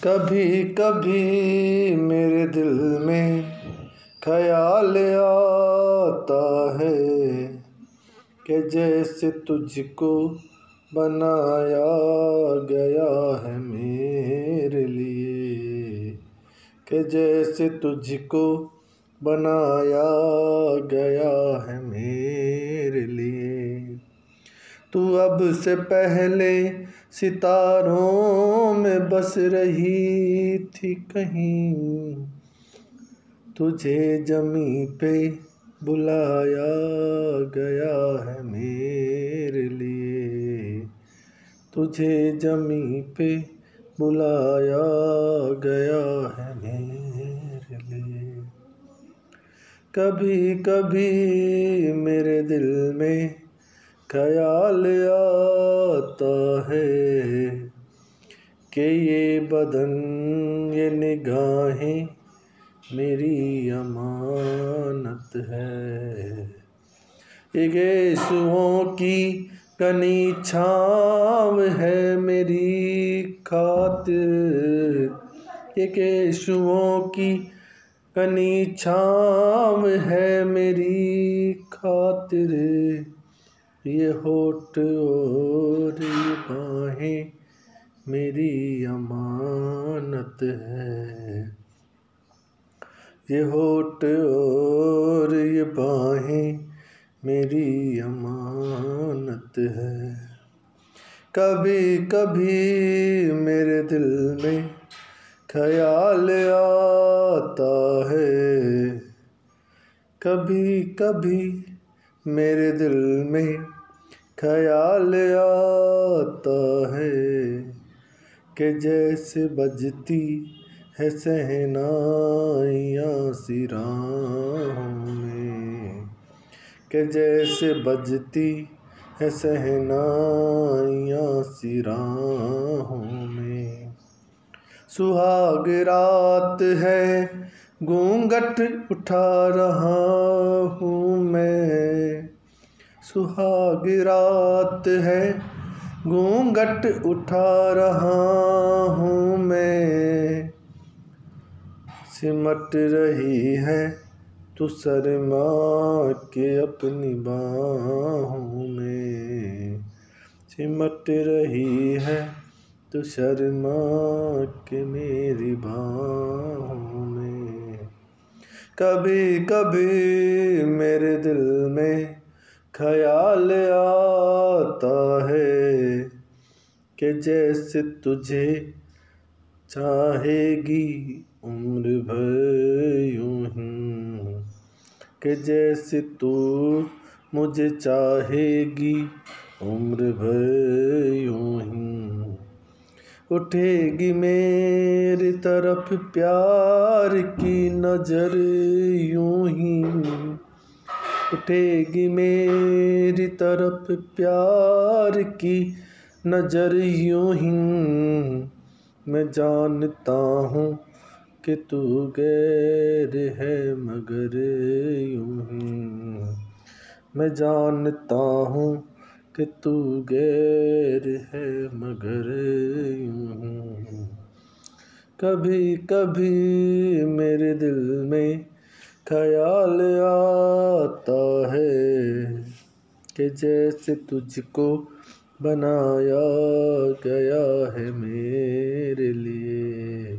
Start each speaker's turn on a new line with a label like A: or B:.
A: کبھی کبھی میرے دل میں خیال آتا ہے کہ جیسے تجھ کو بنایا گیا ہے میرے لیے، کہ جیسے تجھ کو بنایا سے پہلے ستاروں میں بس رہی تھی کہیں۔ تجھے جمی پہ بلایا گیا ہے میرے لیے۔ تجھے جمی پہ بلایا گیا ہے میرے لیے۔ کبھی کبھی میرے دل میں خیال آتا ہے کہ یہ بدن، یہ نگاہیں میری امانت ہے۔ یہ کی کنی چھاو ہے میری خاطر۔ یہ کی کنی چھاو ہے میری خاطر۔ یہ ہوٹ اور یہ باہیں میری امانت ہے۔ یہ ہوٹ اور یہ باہیں میری امانت ہے۔ کبھی کبھی میرے دل میں خیال آتا ہے۔ کبھی کبھی میرے دل میں خیال آتا ہے کہ جیسے بجتی ہے شہنائیاں سی میں، کہ جیسے بجتی ہے شہنائیاں سی میں۔ سہاگ رات ہے گھونگھٹ اٹھا رہا ہوں میں۔ سہاگ رات ہے گھونگھٹ اٹھا رہا ہوں میں۔ سمٹ رہی ہے تو سرما کے اپنی باہوں میں۔ سمٹ رہی ہے تو شرما کے میری باہوں میں۔ کبھی کبھی میرے دل میں خیال آتا ہے کہ جیسے تجھے چاہے گی عمر بھر یوں ہی، کہ جیسے تو مجھے چاہے گی عمر بھر یوں ہی۔ اٹھے گی میری طرف پیار کی نظر یوں ہی۔ اٹھے گی میری طرف پیار کی نظر یوں ہی۔ میں جانتا ہوں کہ تو غیر ہے مگر یوں ہی۔ میں جانتا ہوں کہ تو غیر ہے مگر یوں۔ کبھی کبھی میرے دل میں خیال آتا ہے کہ جیسے تجھ کو بنایا گیا ہے میرے لیے۔